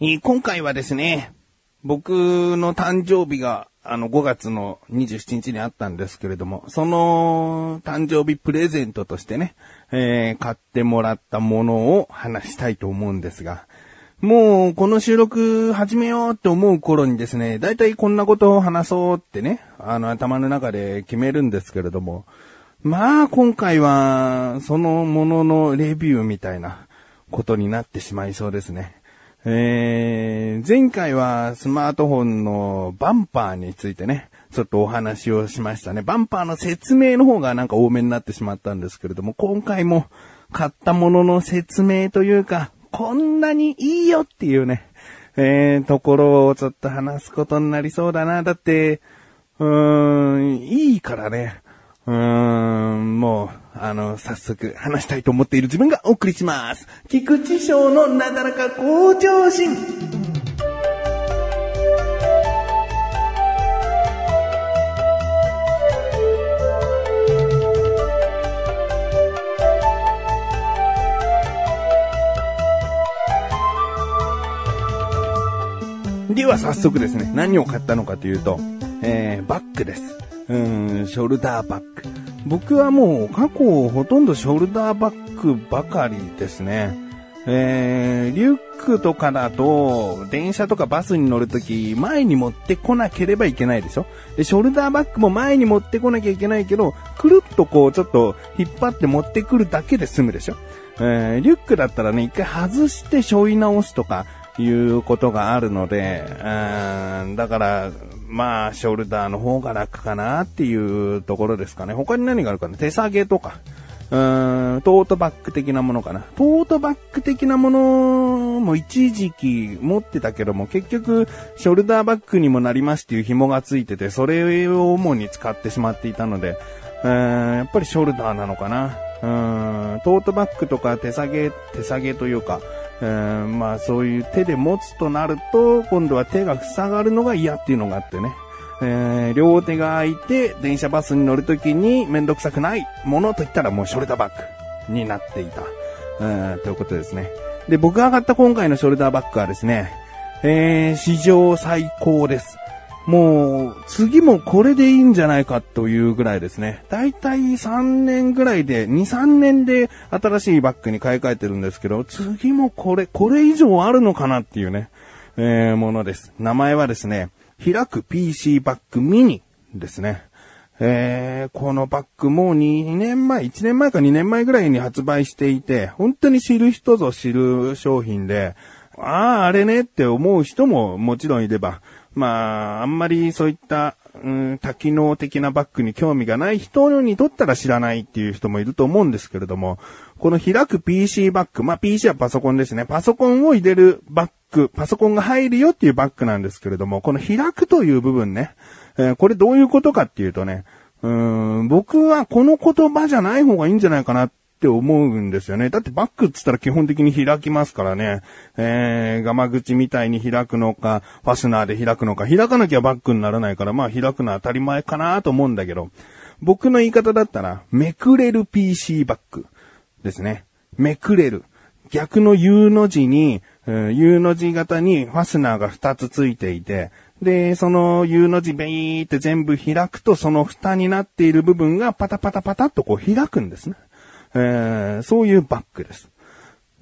え今回はですね、僕の誕生日が、あの、5月の27日にあったんですけれども、その誕生日プレゼントとしてね、えー買ってもらったものを話したいと思うんですが、もう、この収録始めようって思う頃にですね、だいたいこんなことを話そうってね、あの、頭の中で決めるんですけれども、まあ、今回は、そのもののレビューみたいなことになってしまいそうですね。えー、前回はスマートフォンのバンパーについてね、ちょっとお話をしましたね。バンパーの説明の方がなんか多めになってしまったんですけれども、今回も買ったものの説明というか、こんなにいいよっていうね、えー、ところをちょっと話すことになりそうだな。だって、うーん、いいからね。うーん、もう、あの、早速話したいと思っている自分がお送りします。菊池賞のなだらか向上心。では早速ですね、何を買ったのかというと、えー、バッグです。うん、ショルダーバッグ。僕はもう過去ほとんどショルダーバッグばかりですね。えー、リュックとかだと、電車とかバスに乗るとき、前に持ってこなければいけないでしょで、ショルダーバッグも前に持ってこなきゃいけないけど、くるっとこう、ちょっと引っ張って持ってくるだけで済むでしょえー、リュックだったらね、一回外して背負い直すとか、いうことがあるので、うーんだから、まあ、ショルダーの方が楽かなっていうところですかね。他に何があるかな？手提げとか、うーん、トートバッグ的なものかな。トートバッグ的なものも一時期持ってたけども、結局、ショルダーバッグにもなりますっていう紐がついてて、それを主に使ってしまっていたので、うーんやっぱりショルダーなのかな。うーんトートバッグとか手提げ、手提げというか、うんまあそういう手で持つとなると、今度は手が塞がるのが嫌っていうのがあってね。えー両手が空いて電車バスに乗るときにめんどくさくないものと言ったらもうショルダーバッグになっていた。うんということですね。で、僕が買った今回のショルダーバッグはですね、えー史上最高です。もう、次もこれでいいんじゃないかというぐらいですね。だいたい3年ぐらいで、2、3年で新しいバッグに買い替えてるんですけど、次もこれ、これ以上あるのかなっていうね、えーものです。名前はですね、開く PC バッグミニですね。えー、このバッグもう2年前、1年前か2年前ぐらいに発売していて、本当に知る人ぞ知る商品で、ああ、あれねって思う人ももちろんいれば、まあ、あんまりそういった、うん、多機能的なバッグに興味がない人にとったら知らないっていう人もいると思うんですけれども、この開く PC バッグ、まあ PC はパソコンですね。パソコンを入れるバッグ、パソコンが入るよっていうバッグなんですけれども、この開くという部分ね、えーこれどういうことかっていうとね、うん、僕はこの言葉じゃない方がいいんじゃないかなっって思うんですよね。だってバッグって言ったら基本的に開きますからね。えー、ガマ口みたいに開くのか、ファスナーで開くのか、開かなきゃバッグにならないから、まあ開くのは当たり前かなと思うんだけど、僕の言い方だったら、めくれる PC バッグですね。めくれる。逆の U の字に、U の字型にファスナーが2つついていて、で、その U の字ベイーって全部開くと、その蓋になっている部分がパタパタパタっとこう開くんですね。えーそういうバッグです。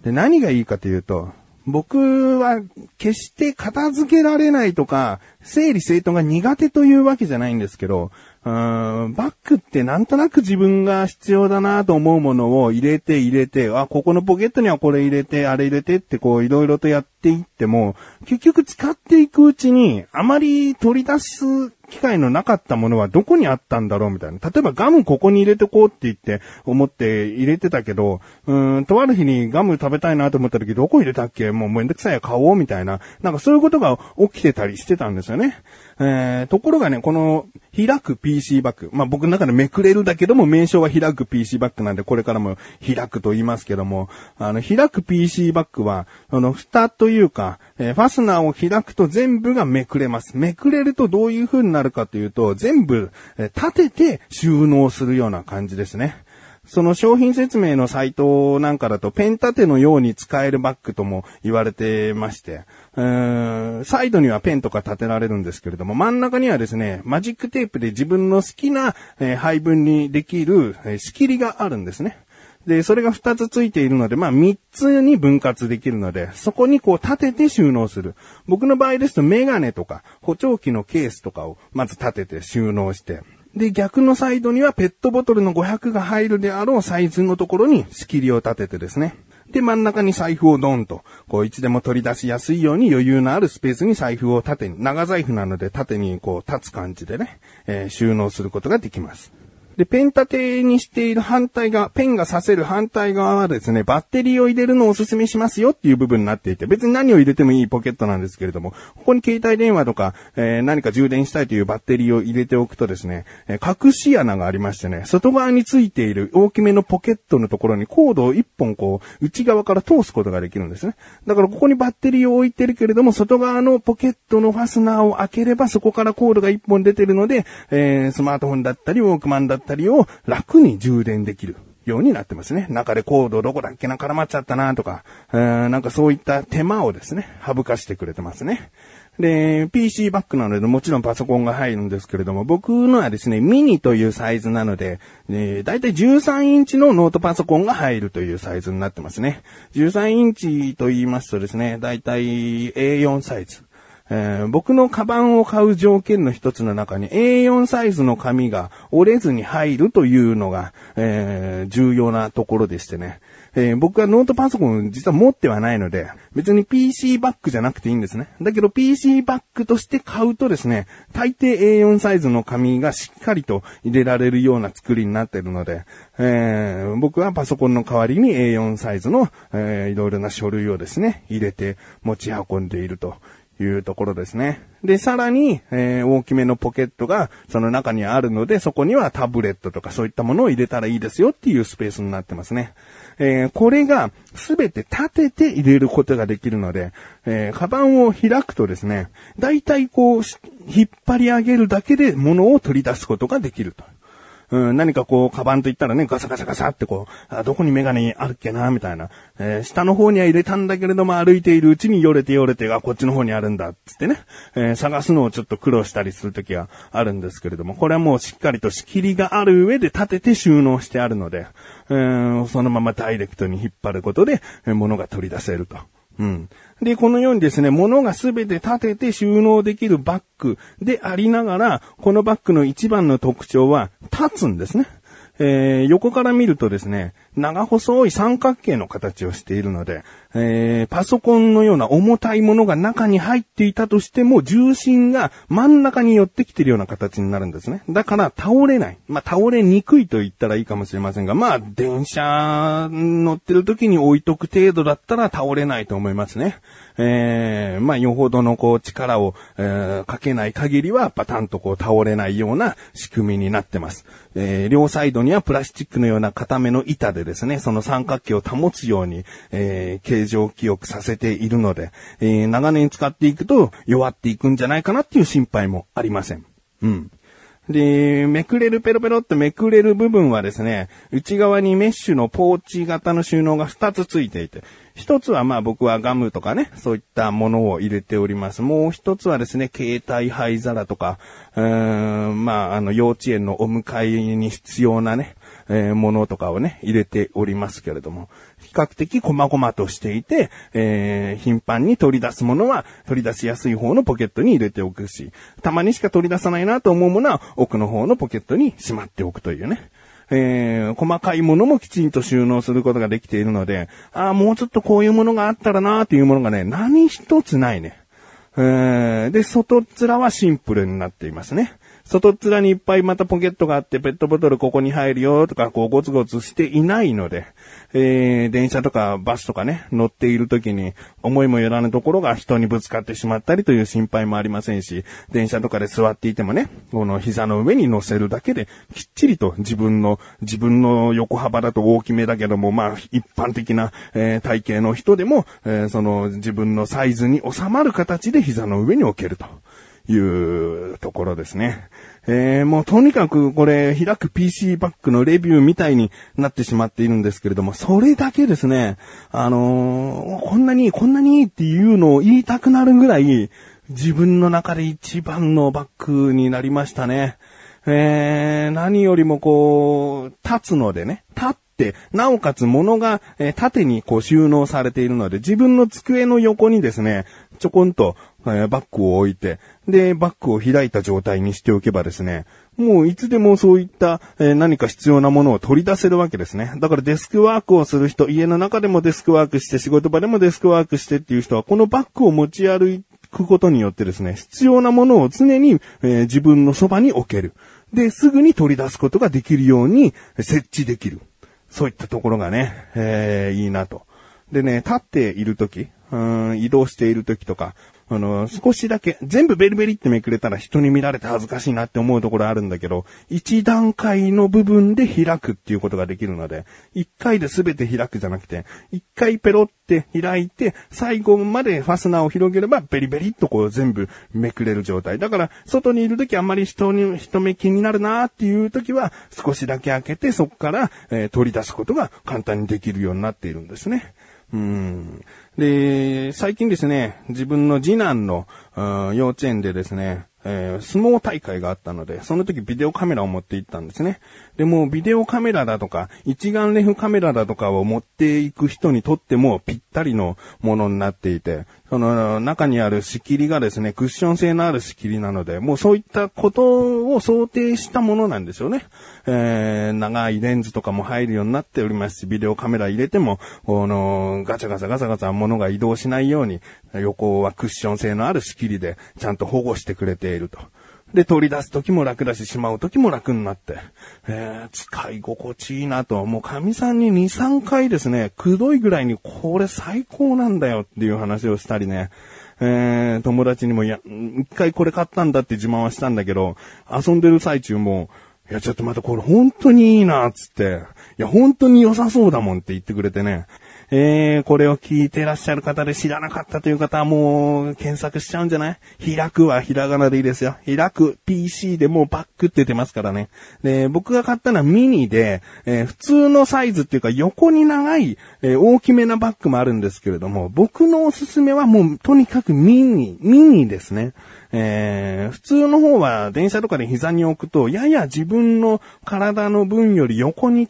で、何がいいかというと、僕は決して片付けられないとか、整理整頓が苦手というわけじゃないんですけど、うーんバッグってなんとなく自分が必要だなと思うものを入れて入れて、あ、ここのポケットにはこれ入れて、あれ入れてってこういろいろとやっていっても、結局使っていくうちに、あまり取り出す機会のなかったものはどこにあったんだろうみたいな。例えばガムここに入れてこうって言って思って入れてたけど、うーん、とある日にガム食べたいなと思った時どこ入れたっけ？もうめんどくさいや買おうみたいな。なんかそういうことが起きてたりしてたんですよね。えー、ところがね、この開く PC バッグ。まあ、僕の中でめくれるだけども名称は開く PC バッグなんでこれからも開くと言いますけども、あの、開く PC バッグは、あの、蓋というか、えーファスナーを開くと全部がめくれます。めくれるとどういう風になるかというと、全部、えー立てて収納するような感じですね。その商品説明のサイトなんかだとペン立てのように使えるバッグとも言われてまして、うんサイドにはペンとか立てられるんですけれども、真ん中にはですね、マジックテープで自分の好きな、え、配分にできる、え、仕切りがあるんですね。で、それが2つついているので、まあ3つに分割できるので、そこにこう立てて収納する。僕の場合ですとメガネとか補聴器のケースとかをまず立てて収納して、で、逆のサイドにはペットボトルの500が入るであろうサイズのところに仕切りを立ててですね。で、真ん中に財布をドンと、こう、いつでも取り出しやすいように余裕のあるスペースに財布を縦に、長財布なので縦にこう立つ感じでね、えー、収納することができます。で、ペン立てにしている反対側、ペンが刺せる反対側はですね、バッテリーを入れるのをお勧めしますよっていう部分になっていて、別に何を入れてもいいポケットなんですけれども、ここに携帯電話とか、えー、何か充電したいというバッテリーを入れておくとですね、え、隠し穴がありましてね、外側についている大きめのポケットのところにコードを一本こう、内側から通すことができるんですね。だからここにバッテリーを置いてるけれども、外側のポケットのファスナーを開ければそこからコードが一本出てるので、えー、スマートフォンだったり、ウォークマンだったりったりを楽に充電できるようになってますね。中でコードどこだっけな絡まっちゃったなとか、なんかそういった手間をですね、省かしてくれてますね。で、PC バッグなのでもちろんパソコンが入るんですけれども、僕のはですね、ミニというサイズなので、えー、だいたい13インチのノートパソコンが入るというサイズになってますね。13インチと言いますとですね、だいたい A4 サイズ。えー、僕のカバンを買う条件の一つの中に A4 サイズの紙が折れずに入るというのが、えー、重要なところでしてね。えー、僕はノートパソコン実は持ってはないので、別に PC バッグじゃなくていいんですね。だけど PC バッグとして買うとですね、大抵 A4 サイズの紙がしっかりと入れられるような作りになっているので、えー、僕はパソコンの代わりに A4 サイズの、えー、いろいろな書類をですね、入れて持ち運んでいるというところですね。で、さらに、えー、大きめのポケットがその中にあるので、そこにはタブレットとかそういったものを入れたらいいですよっていうスペースになってますね。えー、これがすべて立てて入れることができるので、えー、カバンを開くとですね、だいたいこう、引っ張り上げるだけで物を取り出すことができると。うん、何かこう、カバンと言ったらね、ガサガサガサってこう、あどこにメガネあるっけな、みたいな。えー、下の方には入れたんだけれども、歩いているうちによれてよれて、あ、こっちの方にあるんだ、つってね、えー、探すのをちょっと苦労したりするときはあるんですけれども、これはもうしっかりと仕切りがある上で立てて収納してあるので、えー、そのままダイレクトに引っ張ることで、え物が取り出せると。うん。で、このようにですね、物がすべて立てて収納できるバッグでありながら、このバッグの一番の特徴は、立つんですね。えー、横から見るとですね、長細い三角形の形をしているので、えー、パソコンのような重たいものが中に入っていたとしても、重心が真ん中に寄ってきているような形になるんですね。だから倒れない。まあ、倒れにくいと言ったらいいかもしれませんが、まあ、電車乗ってる時に置いとく程度だったら倒れないと思いますね。えー、まあ、よほどのこう力を、えー、かけない限りは、パタンとこう倒れないような仕組みになってます。えー、両サイドにはプラスチックのような固めの板でですね、その三角形を保つように、えー、形状記憶させているので、えー、長年使っていくと弱っていくんじゃないかなっていう心配もありません。うん。で、めくれるペロペロってめくれる部分はですね、内側にメッシュのポーチ型の収納が2つついていて、一つはまあ僕はガムとかね、そういったものを入れております。もう一つはですね、携帯灰皿とか、うーん、まああの幼稚園のお迎えに必要なね、えー、ものとかをね、入れておりますけれども、比較的細々としていて、えー、頻繁に取り出すものは取り出しやすい方のポケットに入れておくし、たまにしか取り出さないなと思うものは奥の方のポケットにしまっておくというね。えー、細かいものもきちんと収納することができているので、ああ、もうちょっとこういうものがあったらなーっていうものがね、何一つないね。えー、で、外面はシンプルになっていますね。外っ面にいっぱいまたポケットがあって、ペットボトルここに入るよとか、こうゴツゴツしていないので、えー、電車とかバスとかね、乗っている時に、思いもよらぬところが人にぶつかってしまったりという心配もありませんし、電車とかで座っていてもね、この膝の上に乗せるだけで、きっちりと自分の、自分の横幅だと大きめだけども、まあ、一般的な、えー、体型の人でも、えー、その自分のサイズに収まる形で膝の上に置けると。いうところですね。えー、もうとにかくこれ開く PC バッグのレビューみたいになってしまっているんですけれども、それだけですね、あのー、こんなに、こんなにいいっていうのを言いたくなるぐらい、自分の中で一番のバッグになりましたね。えー、何よりもこう、立つのでね、立って、なおかつ物が、えー、縦にこう収納されているので、自分の机の横にですね、ちょこんと、えー、バッグを置いて、で、バッグを開いた状態にしておけばですね、もういつでもそういった、えー、何か必要なものを取り出せるわけですね。だからデスクワークをする人、家の中でもデスクワークして、仕事場でもデスクワークしてっていう人は、このバッグを持ち歩くことによってですね、必要なものを常に、えー、自分のそばに置ける。で、すぐに取り出すことができるように設置できる。そういったところがね、えー、いいなと。でね、立っているとき、うん、移動しているときとか、あの、少しだけ、全部ベリベリってめくれたら人に見られて恥ずかしいなって思うところあるんだけど、一段階の部分で開くっていうことができるので、一回で全て開くじゃなくて、一回ペロって開いて、最後までファスナーを広げればベリベリっとこう全部めくれる状態。だから、外にいるときあんまり人に、人目気になるなーっていうときは、少しだけ開けてそこから、えー、取り出すことが簡単にできるようになっているんですね。うん。で、最近ですね、自分の次男の、幼稚園でですね、えー、相撲大会があったので、その時ビデオカメラを持って行ったんですね。でも、ビデオカメラだとか、一眼レフカメラだとかを持っていく人にとってもぴったりのものになっていて、その中にある仕切りがですね、クッション性のある仕切りなので、もうそういったことを想定したものなんですよね。えー、長いレンズとかも入るようになっておりますし、ビデオカメラ入れても、この、ガチャガチャガチャガチャ物が移動しないように、横はクッション性のある仕切りで、ちゃんと保護してくれていると。で、取り出す時も楽だし、しまう時も楽になって、えー、使い心地いいなと、もう神さんに2、3回ですね、くどいぐらいにこれ最高なんだよっていう話をしたりね、えー、友達にも、いや、一回これ買ったんだって自慢はしたんだけど、遊んでる最中も、いや、ちょっとまたこれ本当にいいな、つって、いや、本当に良さそうだもんって言ってくれてね、えー、これを聞いてらっしゃる方で知らなかったという方はもう検索しちゃうんじゃない？開くはひらがなでいいですよ。開く PC でもうバックって出ますからね。で、僕が買ったのはミニで、えー、普通のサイズっていうか横に長い、えー、大きめなバッグもあるんですけれども、僕のおすすめはもうとにかくミニ、ミニですね。えー、普通の方は電車とかで膝に置くと、やや自分の体の分より横に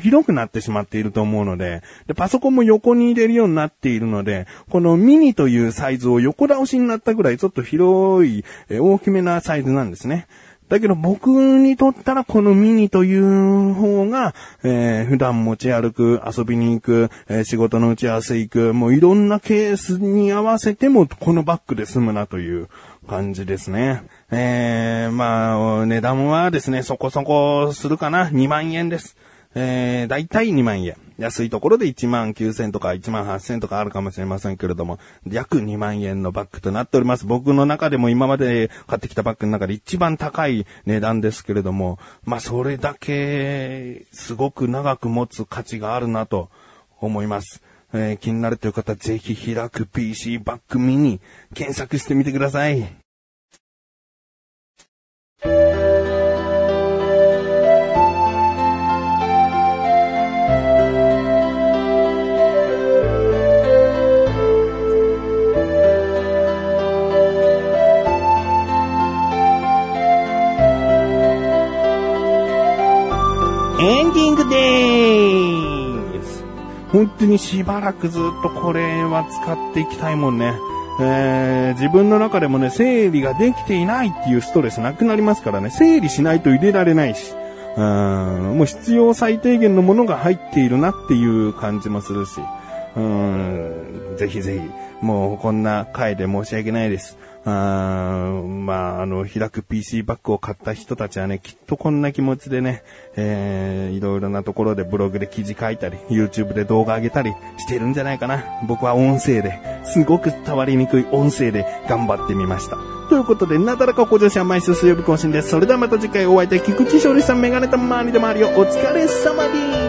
広くなってしまっていると思うのでで、パソコンも横に入れるようになっているので、このミニというサイズを横倒しになったぐらいちょっと広い、え大きめなサイズなんですね。だけど僕にとったらこのミニという方が、えー、普段持ち歩く、遊びに行く、えー、仕事の打ち合わせ行く、もういろんなケースに合わせてもこのバッグで済むなという感じですね。えー、まあ、値段はですね、そこそこするかな。2万円です。えー、だいたい2万円。安いところで1万9000とか1万8000とかあるかもしれませんけれども、約2万円のバッグとなっております。僕の中でも今まで買ってきたバッグの中で一番高い値段ですけれども、まあそれだけすごく長く持つ価値があるなと思います。えー、気になるという方、ぜひ開く PC バッグミニ検索してみてください。エンディングでーす。本当にしばらくずっとこれは使っていきたいもんね。えー、自分の中でもね、整理ができていないっていうストレスなくなりますからね、整理しないと入れられないし、うん、もう必要最低限のものが入っているなっていう感じもするし、うん、ぜひぜひ、もうこんな回で申し訳ないです。あまあ、あの、開く PC バッグを買った人たちはね、きっとこんな気持ちでね、えー、いろいろなところでブログで記事書いたり、YouTube で動画上げたりしてるんじゃないかな。僕は音声で、すごく伝わりにくい音声で頑張ってみました。ということで、なだらか向上心は毎週水曜日更新です。それではまた次回お会いいたい菊池勝利さんメガネた周りで周りをお疲れ様です。